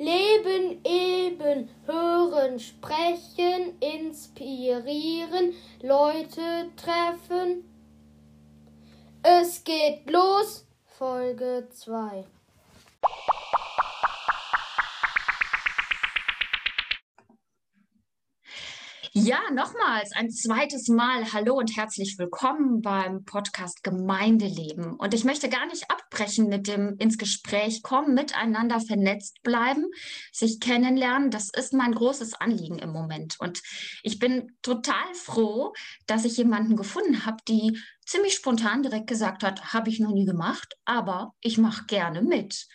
Leben eben, hören, sprechen, inspirieren, Leute treffen. Es geht los, Folge 2. Ja, nochmals ein zweites Mal Hallo und herzlich willkommen beim Podcast Gemeindeleben. Und ich möchte gar nicht abbrechen mit dem ins Gespräch kommen, miteinander vernetzt bleiben, sich kennenlernen. Das ist mein großes Anliegen im Moment. Und ich bin total froh, dass ich jemanden gefunden habe, die ziemlich spontan direkt gesagt hat, habe ich noch nie gemacht, aber ich mache gerne mit.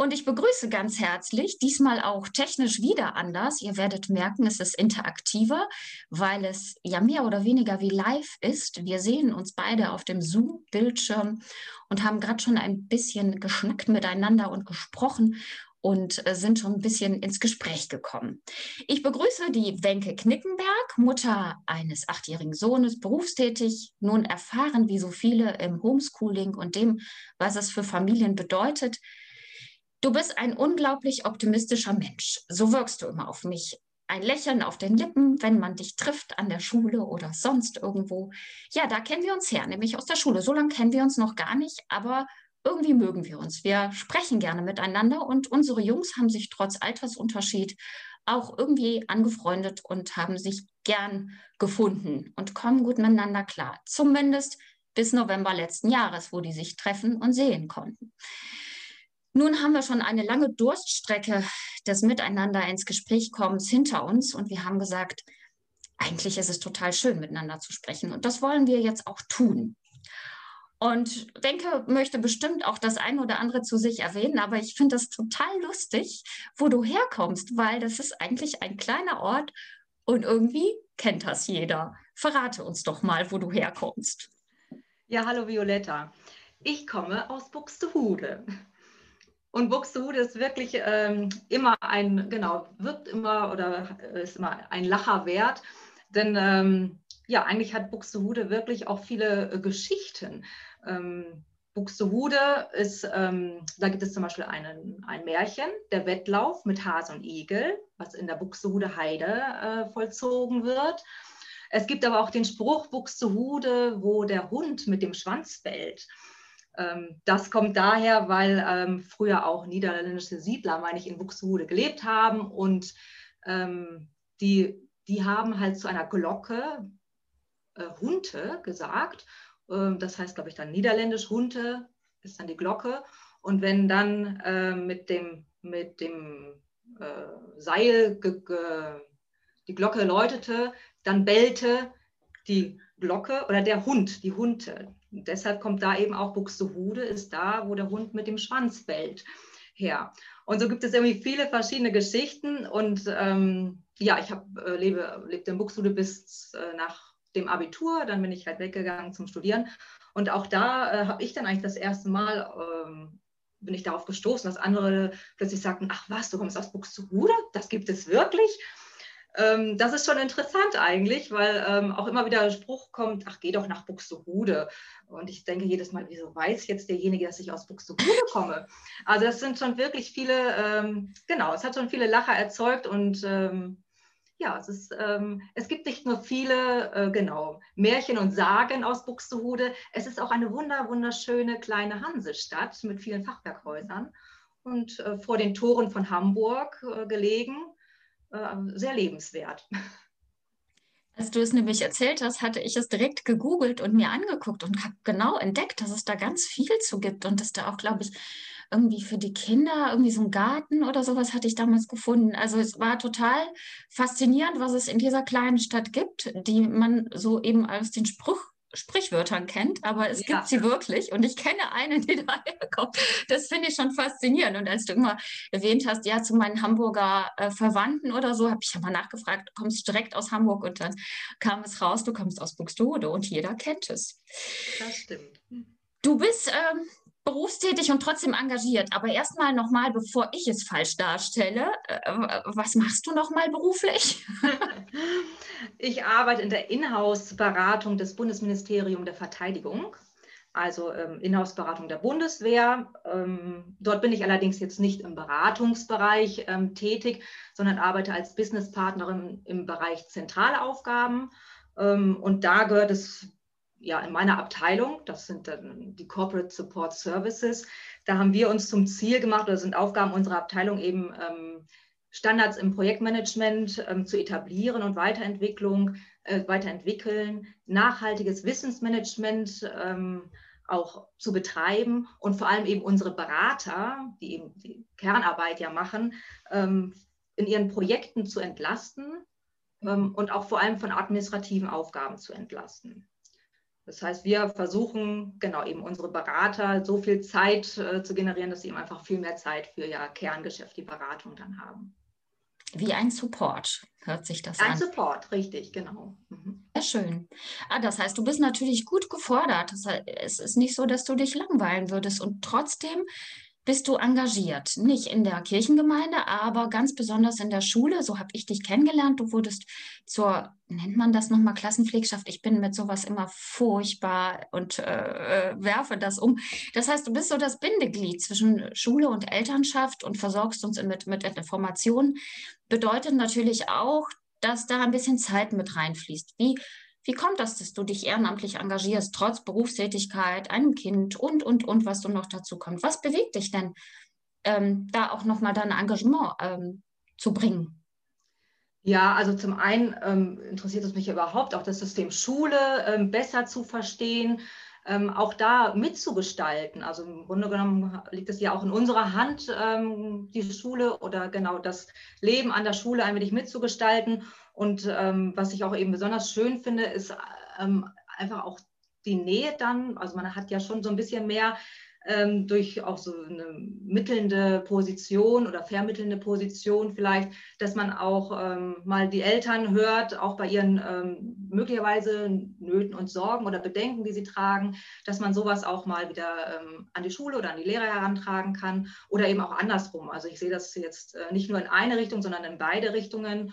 Und ich begrüße ganz herzlich, diesmal auch technisch wieder anders. Ihr werdet merken, es ist interaktiver, weil es ja mehr oder weniger wie live ist. Wir sehen uns beide auf dem Zoom-Bildschirm und haben gerade schon ein bisschen geschnackt miteinander und gesprochen und äh, sind schon ein bisschen ins Gespräch gekommen. Ich begrüße die Wenke Knickenberg, Mutter eines achtjährigen Sohnes, berufstätig, nun erfahren wie so viele im Homeschooling und dem, was es für Familien bedeutet, Du bist ein unglaublich optimistischer Mensch. So wirkst du immer auf mich. Ein Lächeln auf den Lippen, wenn man dich trifft an der Schule oder sonst irgendwo. Ja, da kennen wir uns her, nämlich aus der Schule. So lange kennen wir uns noch gar nicht, aber irgendwie mögen wir uns. Wir sprechen gerne miteinander und unsere Jungs haben sich trotz Altersunterschied auch irgendwie angefreundet und haben sich gern gefunden und kommen gut miteinander klar. Zumindest bis November letzten Jahres, wo die sich treffen und sehen konnten. Nun haben wir schon eine lange Durststrecke des Miteinander ins Gespräch kommens hinter uns und wir haben gesagt, eigentlich ist es total schön, miteinander zu sprechen und das wollen wir jetzt auch tun. Und Wenke möchte bestimmt auch das eine oder andere zu sich erwähnen, aber ich finde es total lustig, wo du herkommst, weil das ist eigentlich ein kleiner Ort und irgendwie kennt das jeder. Verrate uns doch mal, wo du herkommst. Ja, hallo Violetta. Ich komme aus Buxtehude. Und Buxtehude ist wirklich ähm, immer ein, genau, wirkt immer oder ist immer ein Lacher wert. Denn ähm, ja, eigentlich hat Buxtehude wirklich auch viele äh, Geschichten. Ähm, Buxtehude ist, ähm, da gibt es zum Beispiel einen, ein Märchen, der Wettlauf mit Hase und Igel, was in der Buxtehude Heide äh, vollzogen wird. Es gibt aber auch den Spruch Buxtehude, wo der Hund mit dem Schwanz bellt. Ähm, das kommt daher, weil ähm, früher auch niederländische Siedler, meine ich, in Buxtehude gelebt haben und ähm, die, die haben halt zu einer Glocke äh, Hunte gesagt. Das heißt, glaube ich, dann niederländisch Hunte ist dann die Glocke. Und wenn dann äh, mit dem, mit dem äh, Seil ge, ge, die Glocke läutete, dann bellte die Glocke oder der Hund, die Hunte. Und deshalb kommt da eben auch Buxtehude, ist da, wo der Hund mit dem Schwanz bellt, her. Und so gibt es irgendwie viele verschiedene Geschichten. Und ähm, ja, ich hab, äh, lebe, lebte in Buxtehude bis äh, nach dem Abitur. Dann bin ich halt weggegangen zum Studieren. Und auch da äh, habe ich dann eigentlich das erste Mal, ähm, bin ich darauf gestoßen, dass andere plötzlich sagten, ach was, du kommst aus Buxtehude? Das gibt es wirklich? Ähm, das ist schon interessant eigentlich, weil ähm, auch immer wieder der Spruch kommt, ach, geh doch nach Buxtehude. Und ich denke jedes Mal, wieso weiß jetzt derjenige, dass ich aus Buxtehude komme? Also das sind schon wirklich viele, ähm, genau, es hat schon viele Lacher erzeugt und ähm, ja, es, ist, ähm, es gibt nicht nur viele, äh, genau, Märchen und Sagen aus Buxtehude, es ist auch eine wunder, wunderschöne kleine Hansestadt mit vielen Fachwerkhäusern und äh, vor den Toren von Hamburg äh, gelegen sehr lebenswert. Als du es nämlich erzählt hast, hatte ich es direkt gegoogelt und mir angeguckt und habe genau entdeckt, dass es da ganz viel zu gibt und dass da auch, glaube ich, irgendwie für die Kinder irgendwie so ein Garten oder sowas hatte ich damals gefunden. Also es war total faszinierend, was es in dieser kleinen Stadt gibt, die man so eben als den Spruch Sprichwörtern kennt, aber es ja. gibt sie wirklich und ich kenne eine, die daher kommt. Das finde ich schon faszinierend. Und als du immer erwähnt hast, ja, zu meinen Hamburger äh, Verwandten oder so, habe ich ja mal nachgefragt, du kommst direkt aus Hamburg und dann kam es raus, du kommst aus Buxtehude und jeder kennt es. Das stimmt. Du bist ähm, berufstätig und trotzdem engagiert. Aber erstmal nochmal, bevor ich es falsch darstelle, äh, was machst du nochmal beruflich? ich arbeite in der Inhouse-Beratung des Bundesministeriums der Verteidigung. also ähm, Inhouse-Beratung der Bundeswehr. Ähm, dort bin ich allerdings jetzt nicht im Beratungsbereich ähm, tätig, sondern arbeite als Businesspartnerin im Bereich zentrale Aufgaben. Ähm, und da gehört es ja in meiner Abteilung, das sind dann die Corporate Support Services. Da haben wir uns zum Ziel gemacht, oder sind Aufgaben unserer Abteilung eben ähm, Standards im Projektmanagement ähm, zu etablieren und Weiterentwicklung, äh, weiterentwickeln, nachhaltiges Wissensmanagement ähm, auch zu betreiben und vor allem eben unsere Berater, die eben die Kernarbeit ja machen, ähm, in ihren Projekten zu entlasten ähm, und auch vor allem von administrativen Aufgaben zu entlasten. Das heißt, wir versuchen genau eben unsere Berater so viel Zeit äh, zu generieren, dass sie eben einfach viel mehr Zeit für ihr Kerngeschäft, die Beratung dann haben. Wie ein Support hört sich das ein an. Ein Support, richtig, genau. Mhm. Sehr schön. Ah, das heißt, du bist natürlich gut gefordert. Das heißt, es ist nicht so, dass du dich langweilen würdest und trotzdem bist du engagiert. Nicht in der Kirchengemeinde, aber ganz besonders in der Schule. So habe ich dich kennengelernt. Du wurdest zur, nennt man das nochmal, Klassenpflegschaft. Ich bin mit sowas immer furchtbar und äh, werfe das um. Das heißt, du bist so das Bindeglied zwischen Schule und Elternschaft und versorgst uns mit, mit Informationen. Bedeutet natürlich auch, dass da ein bisschen Zeit mit reinfließt. Wie wie kommt das, dass du dich ehrenamtlich engagierst, trotz Berufstätigkeit, einem Kind und, und, und, was du noch dazu kommt? Was bewegt dich denn, ähm, da auch nochmal dein Engagement ähm, zu bringen? Ja, also zum einen ähm, interessiert es mich überhaupt auch das System Schule ähm, besser zu verstehen, ähm, auch da mitzugestalten. Also im Grunde genommen liegt es ja auch in unserer Hand, ähm, die Schule oder genau das Leben an der Schule ein wenig mitzugestalten. Und ähm, was ich auch eben besonders schön finde, ist ähm, einfach auch die Nähe dann. Also man hat ja schon so ein bisschen mehr ähm, durch auch so eine mittelnde Position oder vermittelnde Position vielleicht, dass man auch ähm, mal die Eltern hört, auch bei ihren ähm, möglicherweise Nöten und Sorgen oder Bedenken, die sie tragen, dass man sowas auch mal wieder ähm, an die Schule oder an die Lehrer herantragen kann oder eben auch andersrum. Also ich sehe das jetzt äh, nicht nur in eine Richtung, sondern in beide Richtungen.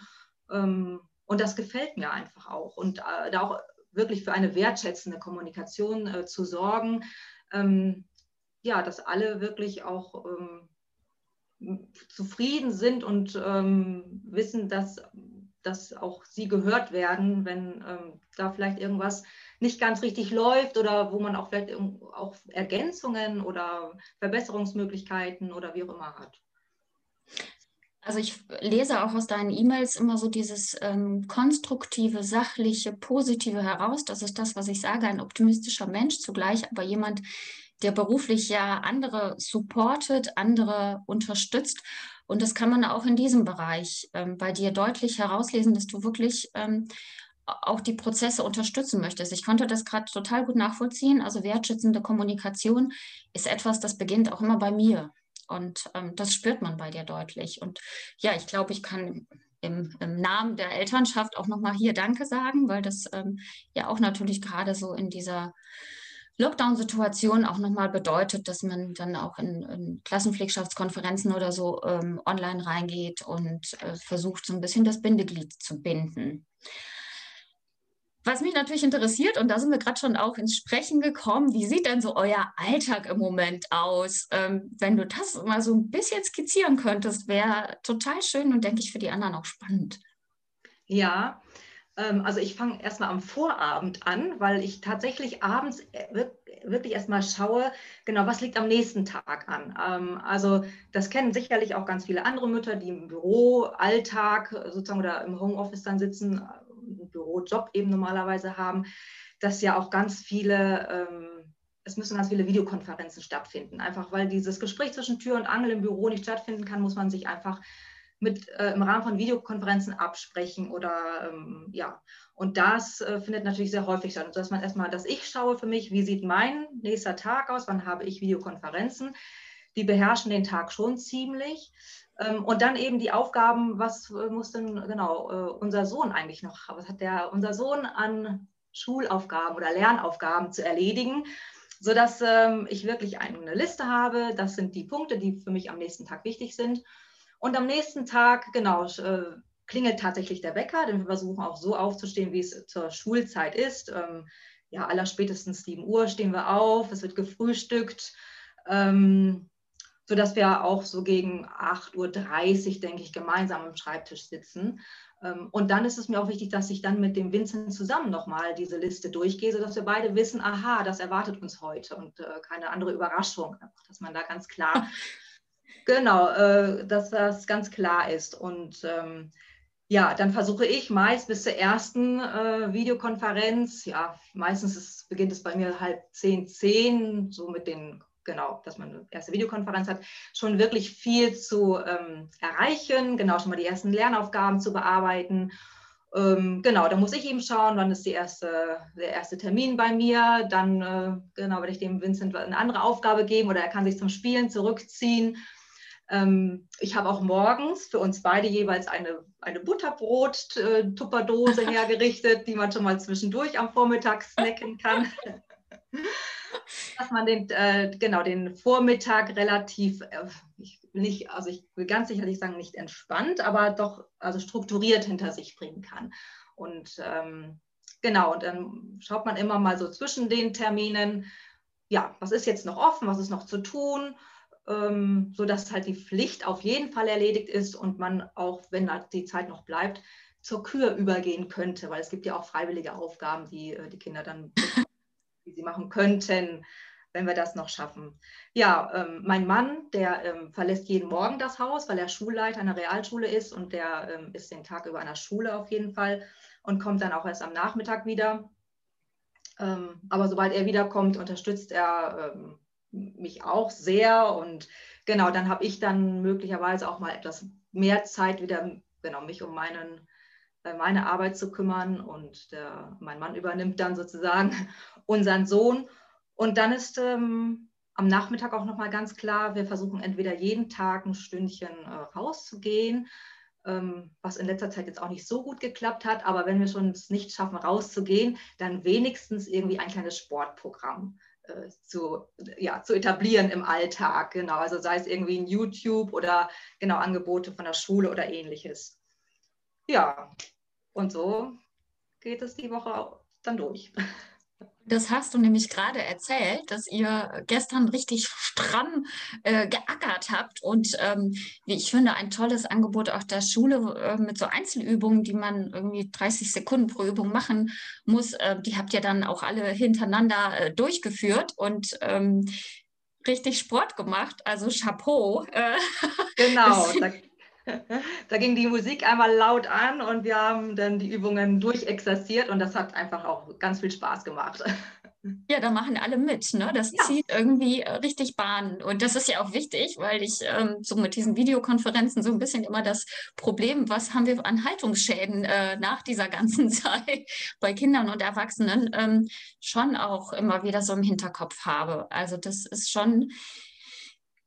Ähm, und das gefällt mir einfach auch. Und äh, da auch wirklich für eine wertschätzende Kommunikation äh, zu sorgen, ähm, ja, dass alle wirklich auch ähm, zufrieden sind und ähm, wissen, dass, dass auch sie gehört werden, wenn ähm, da vielleicht irgendwas nicht ganz richtig läuft oder wo man auch vielleicht auch Ergänzungen oder Verbesserungsmöglichkeiten oder wie auch immer hat. Also ich lese auch aus deinen E-Mails immer so dieses ähm, konstruktive, sachliche, positive heraus. Das ist das, was ich sage, ein optimistischer Mensch zugleich, aber jemand, der beruflich ja andere supportet, andere unterstützt. Und das kann man auch in diesem Bereich ähm, bei dir deutlich herauslesen, dass du wirklich ähm, auch die Prozesse unterstützen möchtest. Ich konnte das gerade total gut nachvollziehen. Also wertschätzende Kommunikation ist etwas, das beginnt auch immer bei mir. Und ähm, das spürt man bei dir deutlich. Und ja, ich glaube, ich kann im, im, Namen der Elternschaft auch nochmal hier Danke sagen, weil das ähm, ja auch natürlich gerade so in dieser Lockdown-Situation auch nochmal bedeutet, dass man dann auch in, in Klassenpflegschaftskonferenzen oder so ähm, online reingeht und äh, versucht, so ein bisschen das Bindeglied zu binden. Was mich natürlich interessiert, und da sind wir gerade schon auch ins Sprechen gekommen, wie sieht denn so euer Alltag im Moment aus? Ähm, wenn du das mal so ein bisschen skizzieren könntest, wäre total schön und denke ich für die anderen auch spannend. Ja, ähm, also ich fange erstmal am Vorabend an, weil ich tatsächlich abends äh, wirklich erstmal schaue, genau, was liegt am nächsten Tag an. Ähm, also das kennen sicherlich auch ganz viele andere Mütter, die im Büro, Alltag sozusagen oder im Homeoffice dann sitzen einen Bürojob eben normalerweise haben, dass ja auch ganz viele, ähm, es müssen ganz viele Videokonferenzen stattfinden. Einfach weil dieses Gespräch zwischen Tür und Angel im Büro nicht stattfinden kann, muss man sich einfach mit, äh, im Rahmen von Videokonferenzen absprechen oder ähm, ja. Und das äh, findet natürlich sehr häufig statt. Also, dass man erstmal, dass ich schaue für mich, wie sieht mein nächster Tag aus, wann habe ich Videokonferenzen. Die beherrschen den Tag schon ziemlich. Ähm, und dann eben die Aufgaben, was äh, muss denn genau äh, unser Sohn eigentlich noch, was hat der unser Sohn an Schulaufgaben oder Lernaufgaben zu erledigen, sodass ähm, ich wirklich eine Liste habe. Das sind die Punkte, die für mich am nächsten Tag wichtig sind. Und am nächsten Tag, genau, äh, klingelt tatsächlich der Wecker, denn wir versuchen auch so aufzustehen, wie es zur Schulzeit ist. Ähm, ja, aller spätestens 7 Uhr stehen wir auf, es wird gefrühstückt, ähm, sodass wir auch so gegen 8.30 Uhr, denke ich, gemeinsam am Schreibtisch sitzen. Ähm, und dann ist es mir auch wichtig, dass ich dann mit dem Vincent zusammen nochmal diese Liste durchgehe, sodass wir beide wissen, aha, das erwartet uns heute und äh, keine andere Überraschung, dass man da ganz klar, genau, äh, dass das ganz klar ist. Und ähm, ja, dann versuche ich meist bis zur ersten äh, Videokonferenz, ja, meistens ist, beginnt es bei mir halb zehn, zehn, so mit den, genau, dass man eine erste Videokonferenz hat, schon wirklich viel zu ähm, erreichen, genau, schon mal die ersten Lernaufgaben zu bearbeiten. Ähm, genau, da muss ich eben schauen, wann ist erste, der erste Termin bei mir. Dann, äh, genau, werde ich dem Vincent eine andere Aufgabe geben oder er kann sich zum Spielen zurückziehen. Ähm, ich habe auch morgens für uns beide jeweils eine, eine Butterbrot-Tupperdose äh, hergerichtet, die man schon mal zwischendurch am Vormittag snacken kann. Dass man den, äh, genau, den Vormittag relativ, äh, ich will nicht, also ich will ganz sicherlich sagen, nicht entspannt, aber doch also strukturiert hinter sich bringen kann. Und ähm, genau, und dann schaut man immer mal so zwischen den Terminen, ja, was ist jetzt noch offen, was ist noch zu tun? Ähm, sodass halt die Pflicht auf jeden Fall erledigt ist und man auch, wenn die Zeit noch bleibt, zur Kür übergehen könnte, weil es gibt ja auch freiwillige Aufgaben, die äh, die Kinder dann, die sie machen könnten, wenn wir das noch schaffen. Ja, ähm, mein Mann, der ähm, verlässt jeden Morgen das Haus, weil er Schulleiter einer Realschule ist und der ähm, ist den Tag über einer Schule auf jeden Fall und kommt dann auch erst am Nachmittag wieder. Ähm, aber sobald er wiederkommt, unterstützt er ähm, mich auch sehr. Und genau, dann habe ich dann möglicherweise auch mal etwas mehr Zeit wieder, genau, mich um meinen, äh, meine Arbeit zu kümmern. Und der, mein Mann übernimmt dann sozusagen unseren Sohn. Und dann ist ähm, am Nachmittag auch nochmal ganz klar, wir versuchen entweder jeden Tag ein Stündchen äh, rauszugehen, ähm, was in letzter Zeit jetzt auch nicht so gut geklappt hat. Aber wenn wir schon es nicht schaffen, rauszugehen, dann wenigstens irgendwie ein kleines Sportprogramm. Äh, zu, ja, zu etablieren im Alltag. Genau, also sei es irgendwie ein YouTube oder genau Angebote von der Schule oder ähnliches. Ja, und so geht es die Woche dann durch. Das hast du nämlich gerade erzählt, dass ihr gestern richtig stramm äh, geackert habt und ähm, wie ich finde, ein tolles Angebot auch der Schule äh, mit so Einzelübungen, die man irgendwie 30 Sekunden pro Übung machen muss. Äh, die habt ihr dann auch alle hintereinander äh, durchgeführt und ähm, richtig Sport gemacht. Also Chapeau. Äh. genau. Da, ging die Musik einmal laut an und wir haben dann die Übungen durchexerziert und das hat einfach auch ganz viel Spaß gemacht. Ja, da machen alle mit. Ne? Das ja. zieht irgendwie äh, richtig Bahn. Und das ist ja auch wichtig, weil ich ähm, so mit diesen Videokonferenzen so ein bisschen immer das Problem, was haben wir an Haltungsschäden äh, nach dieser ganzen Zeit bei Kindern und Erwachsenen, ähm, schon auch immer wieder so im Hinterkopf habe. Also das ist schon,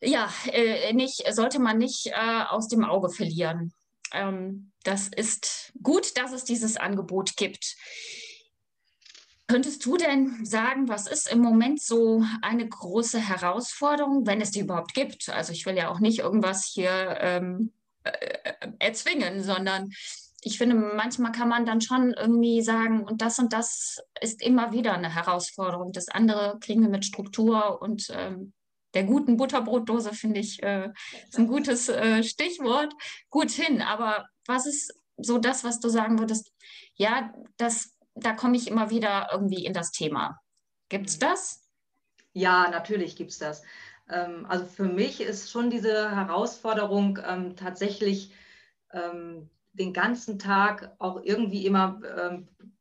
ja, äh, nicht, sollte man nicht äh, aus dem Auge verlieren. Ähm, das ist gut, dass es dieses Angebot gibt. Könntest du denn sagen, was ist im Moment so eine große Herausforderung, wenn es die überhaupt gibt? Also ich will ja auch nicht irgendwas hier ähm, äh, erzwingen, sondern ich finde, manchmal kann man dann schon irgendwie sagen, und das und das ist immer wieder eine Herausforderung. Das andere kriegen wir mit Struktur und ähm, der guten Butterbrotdose, finde ich, äh, ist ein gutes äh, Stichwort. Gut hin. Aber was ist so das, was du sagen würdest? Ja, das da komme ich immer wieder irgendwie in das Thema. Gibt es mhm. das? Ja, natürlich gibt es das. Ähm, also für mich ist schon diese Herausforderung ähm, tatsächlich ähm, den ganzen Tag auch irgendwie immer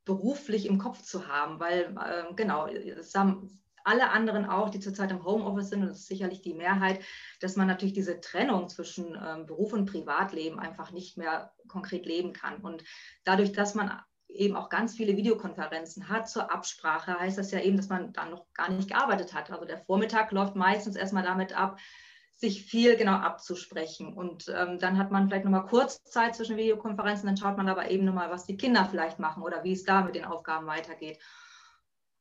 beruflich im Kopf zu haben, weil genau, es haben alle anderen auch, die zurzeit im Homeoffice sind, und das ist sicherlich die Mehrheit, dass man natürlich diese Trennung zwischen Beruf und Privatleben einfach nicht mehr konkret leben kann. Und dadurch, dass man eben auch ganz viele Videokonferenzen hat zur Absprache, heißt das ja eben, dass man dann noch gar nicht gearbeitet hat. Also der Vormittag läuft meistens erstmal damit ab, sich viel genau abzusprechen. Und ähm, dann hat man vielleicht nochmal kurz Zeit zwischen Videokonferenzen, dann schaut man aber eben nochmal, was die Kinder vielleicht machen oder wie es da mit den Aufgaben weitergeht.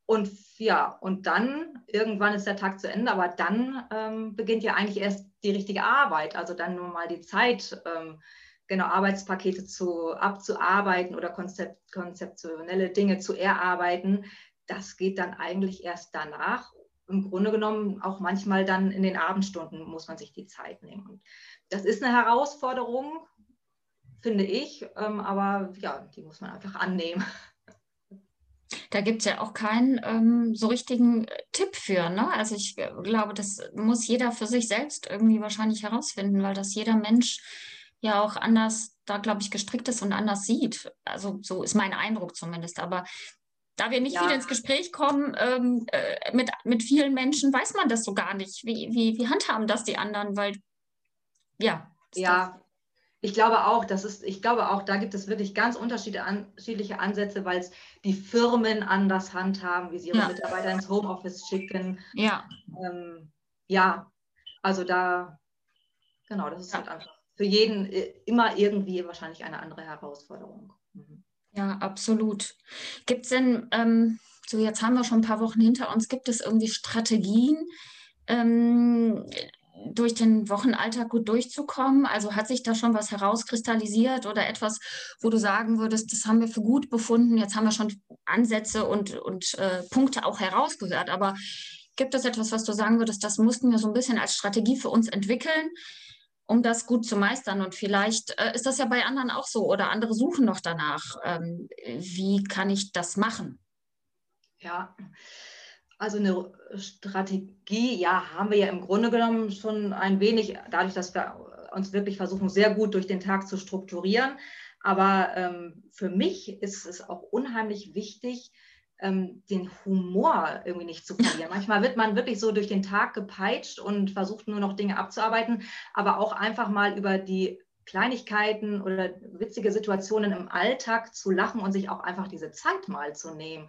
Und ja, und dann, irgendwann ist der Tag zu Ende, aber dann ähm, beginnt ja eigentlich erst die richtige Arbeit. Also dann nur mal die Zeit, ähm, genau Arbeitspakete zu, abzuarbeiten oder konzept, konzeptionelle Dinge zu erarbeiten, das geht dann eigentlich erst danach. Im Grunde genommen auch manchmal dann in den Abendstunden muss man sich die Zeit nehmen. Und das ist eine Herausforderung, finde ich, ähm, aber ja, die muss man einfach annehmen. Da gibt es ja auch keinen ähm, so richtigen äh, Tipp für. Ne? Also ich äh, glaube, das muss jeder für sich selbst irgendwie wahrscheinlich herausfinden, weil das jeder Mensch ja auch anders da, glaube ich, gestrickt ist und anders sieht. Also so ist mein Eindruck zumindest. Aber da wir nicht ja. viel ins Gespräch kommen ähm, äh, mit, mit vielen Menschen, weiß man das so gar nicht. Wie, wie, wie handhaben das die anderen? Weil, ja. Ja, ich glaube auch, das ist, ich glaube auch, da gibt es wirklich ganz unterschiedliche Ansätze, weil es die Firmen anders handhaben, wie sie ihre ja. Mitarbeiter ins Homeoffice schicken. Ja. Ähm, ja, also da, genau, das ist ja. halt einfach für jeden äh, immer irgendwie wahrscheinlich eine andere Herausforderung. Mhm. Ja, absolut. Gibt es denn, ähm, so jetzt haben wir schon ein paar Wochen hinter uns, gibt es irgendwie Strategien, ähm, durch den Wochenalltag gut durchzukommen? Also hat sich da schon was herauskristallisiert oder etwas, wo du sagen würdest, das haben wir für gut befunden, jetzt haben wir schon Ansätze und, und äh, Punkte auch herausgehört, aber gibt es etwas, was du sagen würdest, das mussten wir so ein bisschen als Strategie für uns entwickeln, um das gut zu meistern? Und vielleicht äh, ist das ja bei anderen auch so oder andere suchen noch danach. Ähm, wie kann ich das machen? Ja, also eine Strategie, ja, haben wir ja im Grunde genommen schon ein wenig, dadurch, dass wir uns wirklich versuchen, sehr gut durch den Tag zu strukturieren. Aber ähm, für mich ist es auch unheimlich wichtig, ähm, den Humor irgendwie nicht zu verlieren. Manchmal wird man wirklich so durch den Tag gepeitscht und versucht nur noch Dinge abzuarbeiten, aber auch einfach mal über die Kleinigkeiten oder witzige Situationen im Alltag zu lachen und sich auch einfach diese Zeit mal zu nehmen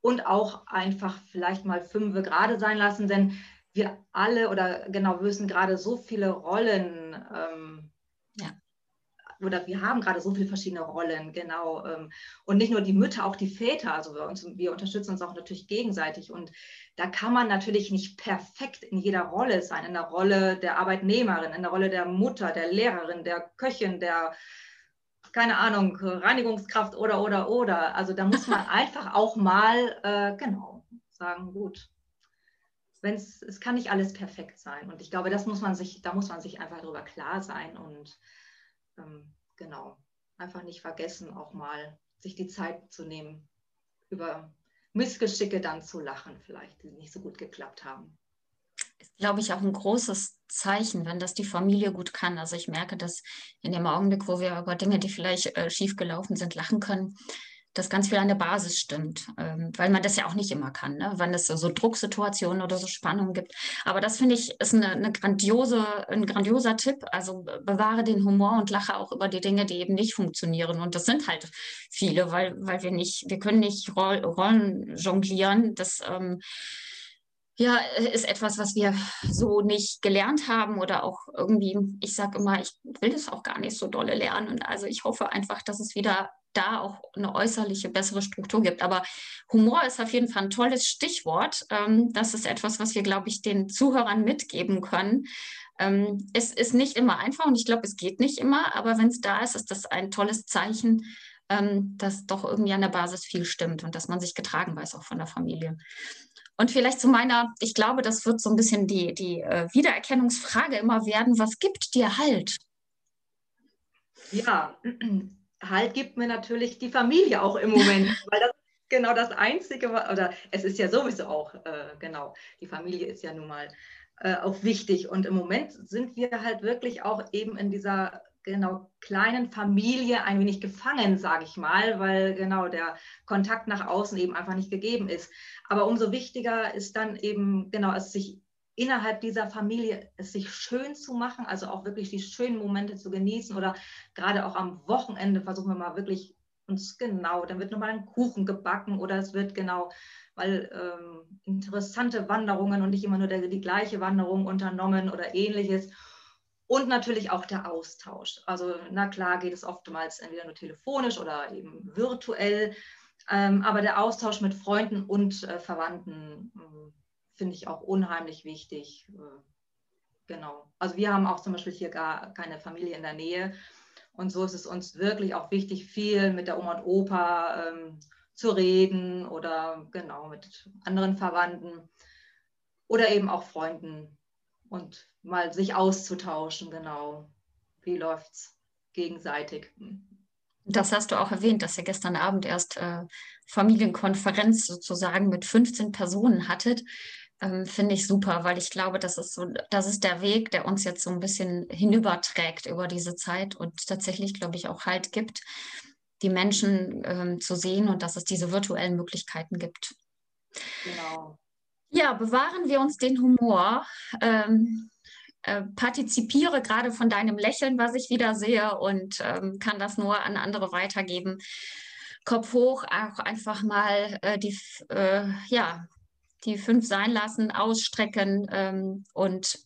und auch einfach vielleicht mal fünf gerade sein lassen, denn wir alle oder genau müssen gerade so viele Rollen ähm, ja. oder wir haben gerade so viele verschiedene Rollen, genau. Ähm, und nicht nur die Mütter, auch die Väter. Also wir, uns, wir unterstützen uns auch natürlich gegenseitig. Und da kann man natürlich nicht perfekt in jeder Rolle sein, in der Rolle der Arbeitnehmerin, in der Rolle der Mutter, der Lehrerin, der Köchin, der keine Ahnung, Reinigungskraft oder, oder, oder. Also da muss man einfach auch mal, äh, genau, sagen, gut, wenn's, es kann nicht alles perfekt sein. Und ich glaube, das muss man sich, da muss man sich einfach darüber klar sein und ähm, genau, einfach nicht vergessen, auch mal sich die Zeit zu nehmen, über Missgeschicke dann zu lachen, vielleicht, die nicht so gut geklappt haben ist, glaube ich, auch ein großes Zeichen, wenn das die Familie gut kann. Also ich merke, dass in dem Augenblick, wo wir über Dinge, die vielleicht äh, schiefgelaufen sind, lachen können, dass ganz viel an der Basis stimmt, ähm, weil man das ja auch nicht immer kann, ne? wenn es so, so, Drucksituationen oder so Spannungen gibt. Aber das finde ich ist eine, eine, grandiose, ein grandioser Tipp. Also bewahre den Humor und lache auch über die Dinge, die eben nicht funktionieren. Und das sind halt viele, weil, weil wir nicht, wir können nicht Rollen jonglieren. Das ähm, ja, ist etwas, was wir so nicht gelernt haben oder auch irgendwie, ich sage immer, ich will das auch gar nicht so dolle lernen. Und also ich hoffe einfach, dass es wieder da auch eine äußerliche, bessere Struktur gibt. Aber Humor ist auf jeden Fall ein tolles Stichwort. Ähm, das ist etwas, was wir, glaube ich, den Zuhörern mitgeben können. Ähm, es ist nicht immer einfach und ich glaube, es geht nicht immer, aber wenn es da ist, ist das ein tolles Zeichen, ähm, dass doch irgendwie an der Basis viel stimmt und dass man sich getragen weiß, auch von der Familie. Und vielleicht zu meiner, ich glaube, das wird so ein bisschen die, die äh, Wiedererkennungsfrage immer werden, was gibt dir Halt? Ja, Halt gibt mir natürlich die Familie auch im Moment, weil das ist genau das Einzige, oder es ist ja sowieso auch, äh, genau, die Familie ist ja nun mal äh, auch wichtig. Und im Moment sind wir halt wirklich auch eben in dieser genau kleinen Familie ein wenig gefangen, sage ich mal, weil genau der Kontakt nach außen eben einfach nicht gegeben ist. Aber umso wichtiger ist dann eben genau es sich innerhalb dieser Familie es sich schön zu machen, also auch wirklich die schönen Momente zu genießen oder gerade auch am Wochenende versuchen wir mal wirklich uns genau, dann wird nochmal ein Kuchen gebacken oder es wird genau weil ähm, interessante Wanderungen und nicht immer nur der, die gleiche Wanderung unternommen oder ähnliches. Und natürlich auch der Austausch. Also na klar geht es oftmals entweder nur telefonisch oder eben virtuell. Ähm, aber der Austausch mit Freunden und äh, Verwandten äh, finde ich auch unheimlich wichtig. Äh, genau. Also wir haben auch zum Beispiel hier gar keine Familie in der Nähe. Und so ist es uns wirklich auch wichtig, viel mit der Oma und Opa ähm, zu reden oder genau mit anderen Verwandten oder eben auch Freunden und mal sich auszutauschen, genau. Wie läuft es gegenseitig? Das hast du auch erwähnt, dass ihr gestern Abend erst äh, Familienkonferenz sozusagen mit 15 Personen hattet. Ähm, Finde ich super, weil ich glaube, das ist so, das ist der Weg, der uns jetzt so ein bisschen hinüberträgt über diese Zeit und tatsächlich, glaube ich, auch Halt gibt, die Menschen ähm, zu sehen und dass es diese virtuellen Möglichkeiten gibt. Genau. Ja, bewahren wir uns den Humor. Ähm, äh, partizipiere gerade von deinem Lächeln, was ich wieder sehe und ähm, kann das nur an andere weitergeben. Kopf hoch, auch einfach mal äh, die, äh, ja, die fünf sein lassen, ausstrecken ähm, und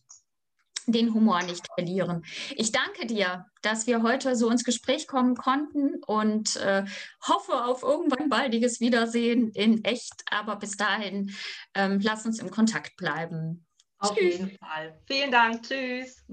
den Humor nicht verlieren. Ich danke dir, dass wir heute so ins Gespräch kommen konnten und äh, hoffe auf irgendwann baldiges Wiedersehen in echt. Aber bis dahin, ähm, lass uns im Kontakt bleiben. Auf Tschüss. jeden Fall. Vielen Dank. Tschüss.